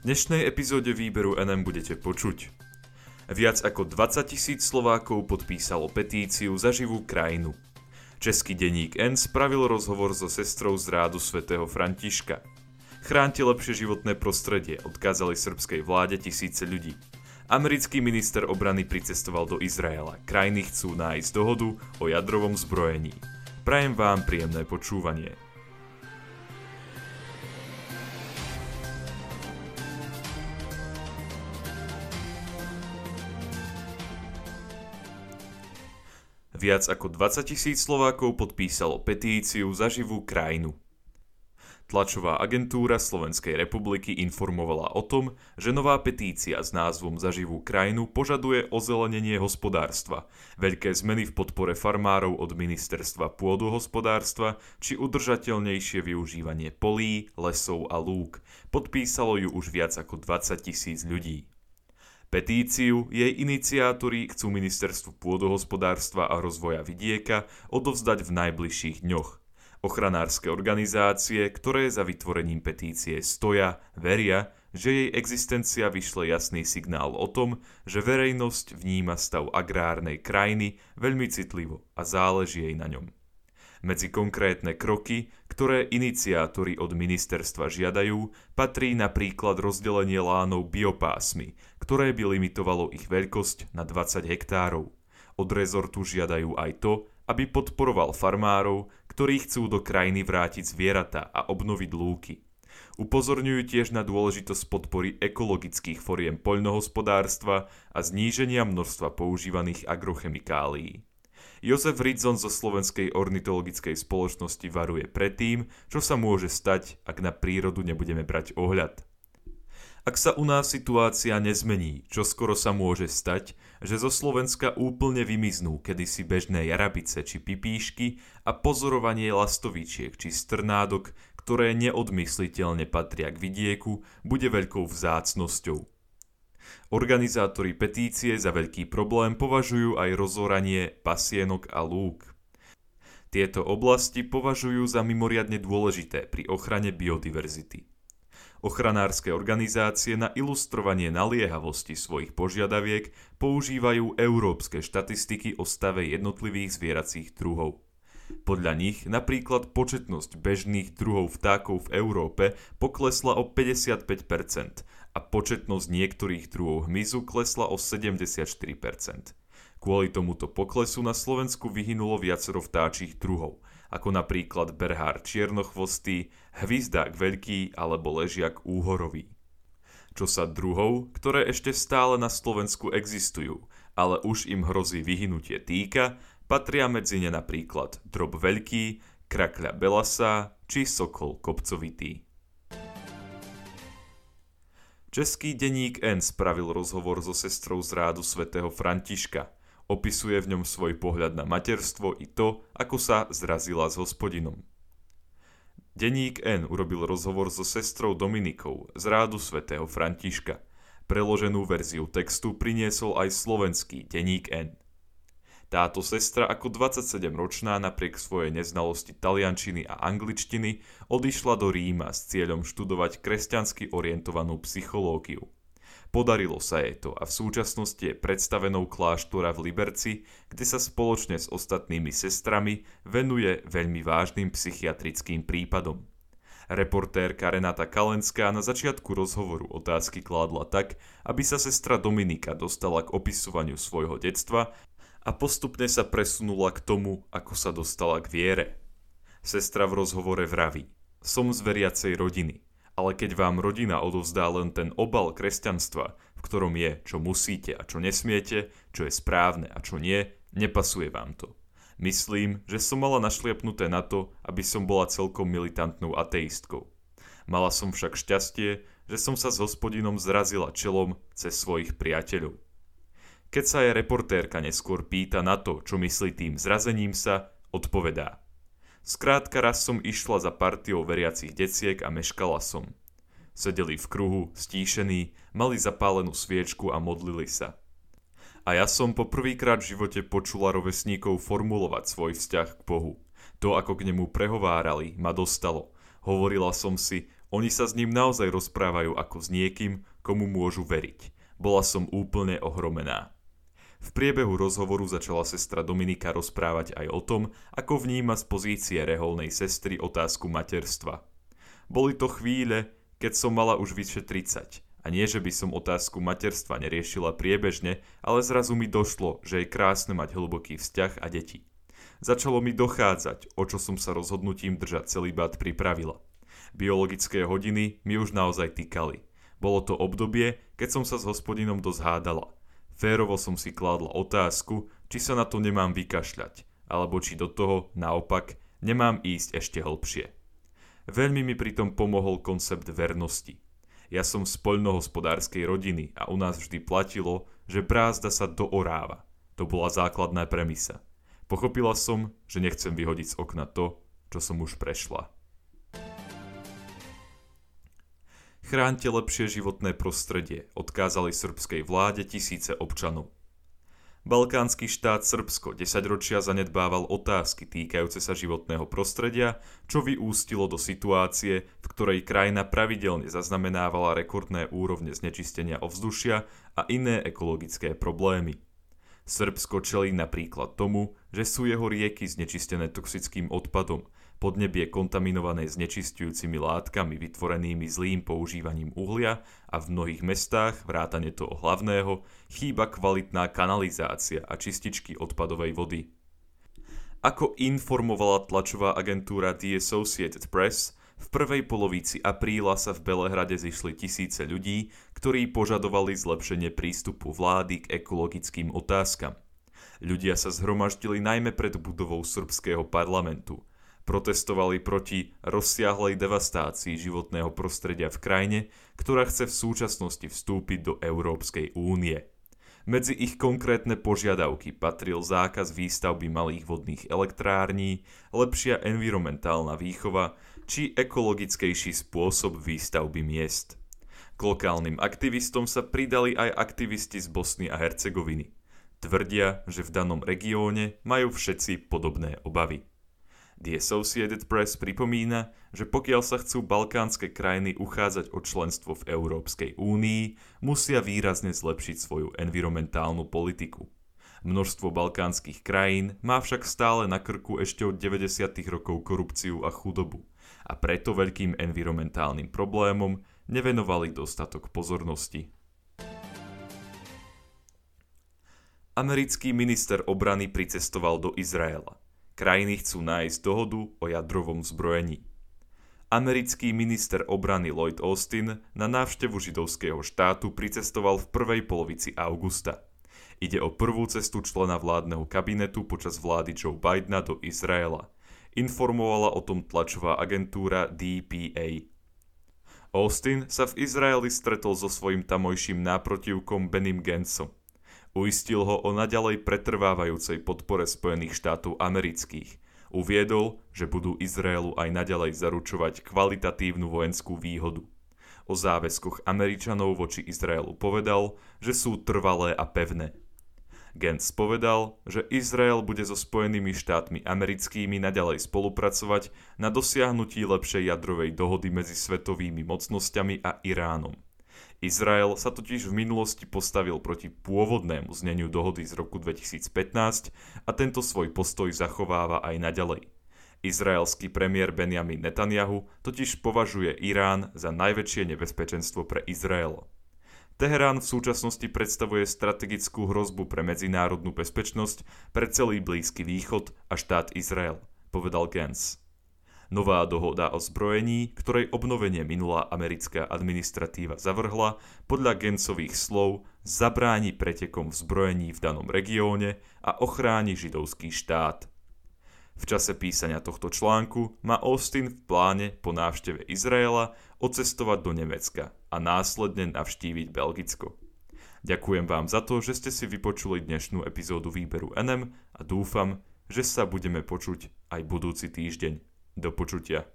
Dnešnej epizóde výberu NM budete počuť. Viac ako 20 tisíc Slovákov podpísalo petíciu za živú krajinu. Český denník N spravil rozhovor so sestrou z rádu svätého Františka. Chránte lepšie životné prostredie, odkázali srbskej vláde tisíce ľudí. Americký minister obrany pricestoval do Izraela. Krajiny chcú nájsť dohodu o jadrovom zbrojení. Prajem vám príjemné počúvanie. Viac ako 20 tisíc Slovákov podpísalo petíciu za živú krajinu. Tlačová agentúra Slovenskej republiky informovala o tom, že nová petícia s názvom Za živú krajinu požaduje ozelenenie hospodárstva, veľké zmeny v podpore farmárov od ministerstva pôdohospodárstva či udržateľnejšie využívanie polí, lesov a lúk. Podpísalo ju už viac ako 20 tisíc ľudí. Petíciu jej iniciátori chcú ministerstvu pôdohospodárstva a rozvoja vidieka odovzdať v najbližších dňoch. Ochranárske organizácie, ktoré za vytvorením petície stoja, veria, že jej existencia vyšle jasný signál o tom, že verejnosť vníma stav agrárnej krajiny veľmi citlivo a záleží jej na ňom. Medzi konkrétne kroky, ktoré iniciátori od ministerstva žiadajú, patrí napríklad rozdelenie lánov biopásmy, ktoré by limitovalo ich veľkosť na 20 hektárov. Od rezortu žiadajú aj to, aby podporoval farmárov, ktorí chcú do krajiny vrátiť zvieratá a obnoviť lúky. Upozorňujú tiež na dôležitosť podpory ekologických foriem poľnohospodárstva a zníženia množstva používaných agrochemikálií. Jozef Ridzon zo Slovenskej ornitologickej spoločnosti varuje pred tým, čo sa môže stať, ak na prírodu nebudeme brať ohľad. Ak sa u nás situácia nezmení, čo skoro sa môže stať, že zo Slovenska úplne vymiznú kedysi bežné jarabice či pipíšky a pozorovanie lastovičiek či strnádok, ktoré neodmysliteľne patria k vidieku, bude veľkou vzácnosťou. Organizátori petície za veľký problém považujú aj rozoranie pasienok a lúk. Tieto oblasti považujú za mimoriadne dôležité pri ochrane biodiverzity. Ochranárske organizácie na ilustrovanie naliehavosti svojich požiadaviek používajú európske štatistiky o stave jednotlivých zvieracích druhov. Podľa nich napríklad početnosť bežných druhov vtákov v Európe poklesla o 55% a početnosť niektorých druhov hmyzu klesla o 74%. Kvôli tomuto poklesu na Slovensku vyhynulo viacero vtáčich druhov, ako napríklad berhár čiernochvostý, hvizdák veľký alebo ležiak úhorový. Čo sa druhov, ktoré ešte stále na Slovensku existujú, ale už im hrozí vyhynutie týka, patria medzi ne napríklad drob veľký, krakľa belasa či sokol kopcovitý. Český denník N spravil rozhovor so sestrou z rádu svätého Františka. Opisuje v ňom svoj pohľad na materstvo i to, ako sa zrazila s hospodinom. Denník N urobil rozhovor so sestrou Dominikou z rádu svätého Františka. Preloženú verziu textu priniesol aj slovenský denník N. Táto sestra ako 27-ročná napriek svojej neznalosti taliančiny a angličtiny odišla do Ríma s cieľom študovať kresťansky orientovanú psychológiu. Podarilo sa jej to a v súčasnosti je predstavenou kláštora v Liberci, kde sa spoločne s ostatnými sestrami venuje veľmi vážnym psychiatrickým prípadom. Reportérka Renata Kalenská na začiatku rozhovoru otázky kládla tak, aby sa sestra Dominika dostala k opisovaniu svojho detstva a postupne sa presunula k tomu, ako sa dostala k viere. Sestra v rozhovore vraví, som z veriacej rodiny, ale keď vám rodina odovzdá len ten obal kresťanstva, v ktorom je, čo musíte a čo nesmiete, čo je správne a čo nie, nepasuje vám to. Myslím, že som mala našliapnuté na to, aby som bola celkom militantnou ateistkou. Mala som však šťastie, že som sa s hospodinom zrazila čelom cez svojich priateľov. Keď sa jej reportérka neskôr pýta na to, čo myslí tým zrazením sa, odpovedá. Skrátka raz som išla za partiou veriacich deciek a meškala som. Sedeli v kruhu, stíšení, mali zapálenú sviečku a modlili sa. A ja som poprvýkrát v živote počula rovesníkov formulovať svoj vzťah k Bohu. To, ako k nemu prehovárali, ma dostalo. Hovorila som si, Oni sa s ním naozaj rozprávajú ako s niekým, komu môžu veriť. Bola som úplne ohromená. V priebehu rozhovoru začala sestra Dominika rozprávať aj o tom, ako vníma z pozície reholnej sestry otázku materstva. Boli to chvíle, keď som mala už vyše 30 a nie, že by som otázku materstva neriešila priebežne, ale zrazu mi došlo, že je krásne mať hlboký vzťah a deti. Začalo mi dochádzať, o čo som sa rozhodnutím držať celý bát pripravila. Biologické hodiny mi už naozaj týkali. Bolo to obdobie, keď som sa s hospodinom dosť hádala – Férovo som si kladla otázku, či sa na to nemám vykašľať, alebo či do toho, naopak, nemám ísť ešte hlbšie. Veľmi mi pritom pomohol koncept vernosti. Ja som z poľnohospodárskej rodiny a u nás vždy platilo, že brázda sa dooráva. To bola základná premisa. Pochopila som, že nechcem vyhodiť z okna to, čo som už prešla. Chránte lepšie životné prostredie, odkázali srbskej vláde tisíce občanov. Balkánsky štát Srbsko 10 ročia zanedbával otázky týkajúce sa životného prostredia, čo vyústilo do situácie, v ktorej krajina pravidelne zaznamenávala rekordné úrovne znečistenia ovzdušia a iné ekologické problémy. Srbsko čelí napríklad tomu, že sú jeho rieky znečistené toxickým odpadom, podnebie kontaminované znečistujúcimi látkami vytvorenými zlým používaním uhlia a v mnohých mestách, vrátane toho hlavného, chýba kvalitná kanalizácia a čističky odpadovej vody. Ako informovala tlačová agentúra The Associated Press, v prvej polovici apríla sa v Belehrade zišli tisíce ľudí, ktorí požadovali zlepšenie prístupu vlády k ekologickým otázkam. Ľudia sa zhromaždili najmä pred budovou srbského parlamentu – protestovali proti rozsiahlej devastácii životného prostredia v krajine, ktorá chce v súčasnosti vstúpiť do Európskej únie. Medzi ich konkrétne požiadavky patril zákaz výstavby malých vodných elektrární, lepšia environmentálna výchova či ekologickejší spôsob výstavby miest. K lokálnym aktivistom sa pridali aj aktivisti z Bosny a Hercegoviny. Tvrdia, že v danom regióne majú všetci podobné obavy. The Associated Press pripomína, že pokiaľ sa chcú balkánske krajiny uchádzať o členstvo v Európskej únii, musia výrazne zlepšiť svoju environmentálnu politiku. Množstvo balkánskych krajín má však stále na krku ešte od 90. rokov korupciu a chudobu a preto veľkým environmentálnym problémom nevenovali dostatok pozornosti. Americký minister obrany pricestoval do Izraela. Krajiny chcú nájsť dohodu o jadrovom zbrojení. Americký minister obrany Lloyd Austin na návštevu židovského štátu pricestoval v prvej polovici augusta. Ide o prvú cestu člena vládneho kabinetu počas vlády Joe Bidena do Izraela. Informovala o tom tlačová agentúra DPA. Austin sa v Izraeli stretol so svojím tamojším náprotivkom Benim Gensom. Uistil ho o naďalej pretrvávajúcej podpore Spojených štátov amerických. Uviedol, že budú Izraelu aj naďalej zaručovať kvalitatívnu vojenskú výhodu. O záväzkoch Američanov voči Izraelu povedal, že sú trvalé a pevné. Gantz povedal, že Izrael bude so Spojenými štátmi americkými naďalej spolupracovať na dosiahnutí lepšej jadrovej dohody medzi svetovými mocnosťami a Iránom. Izrael sa totiž v minulosti postavil proti pôvodnému zneniu dohody z roku 2015 a tento svoj postoj zachováva aj naďalej. Izraelský premiér Benjamin Netanyahu totiž považuje Irán za najväčšie nebezpečenstvo pre Izrael. Teherán v súčasnosti predstavuje strategickú hrozbu pre medzinárodnú bezpečnosť pre celý Blízky východ a štát Izrael, povedal Gantz. Nová dohoda o zbrojení, ktorej obnovenie minulá americká administratíva zavrhla, podľa Gencových slov zabráni pretekom v zbrojení v danom regióne a ochráni židovský štát. V čase písania tohto článku má Austin v pláne po návšteve Izraela odcestovať do Nemecka a následne navštíviť Belgicko. Ďakujem vám za to, že ste si vypočuli dnešnú epizódu výberu NM a dúfam, že sa budeme počuť aj budúci týždeň. Do počutia.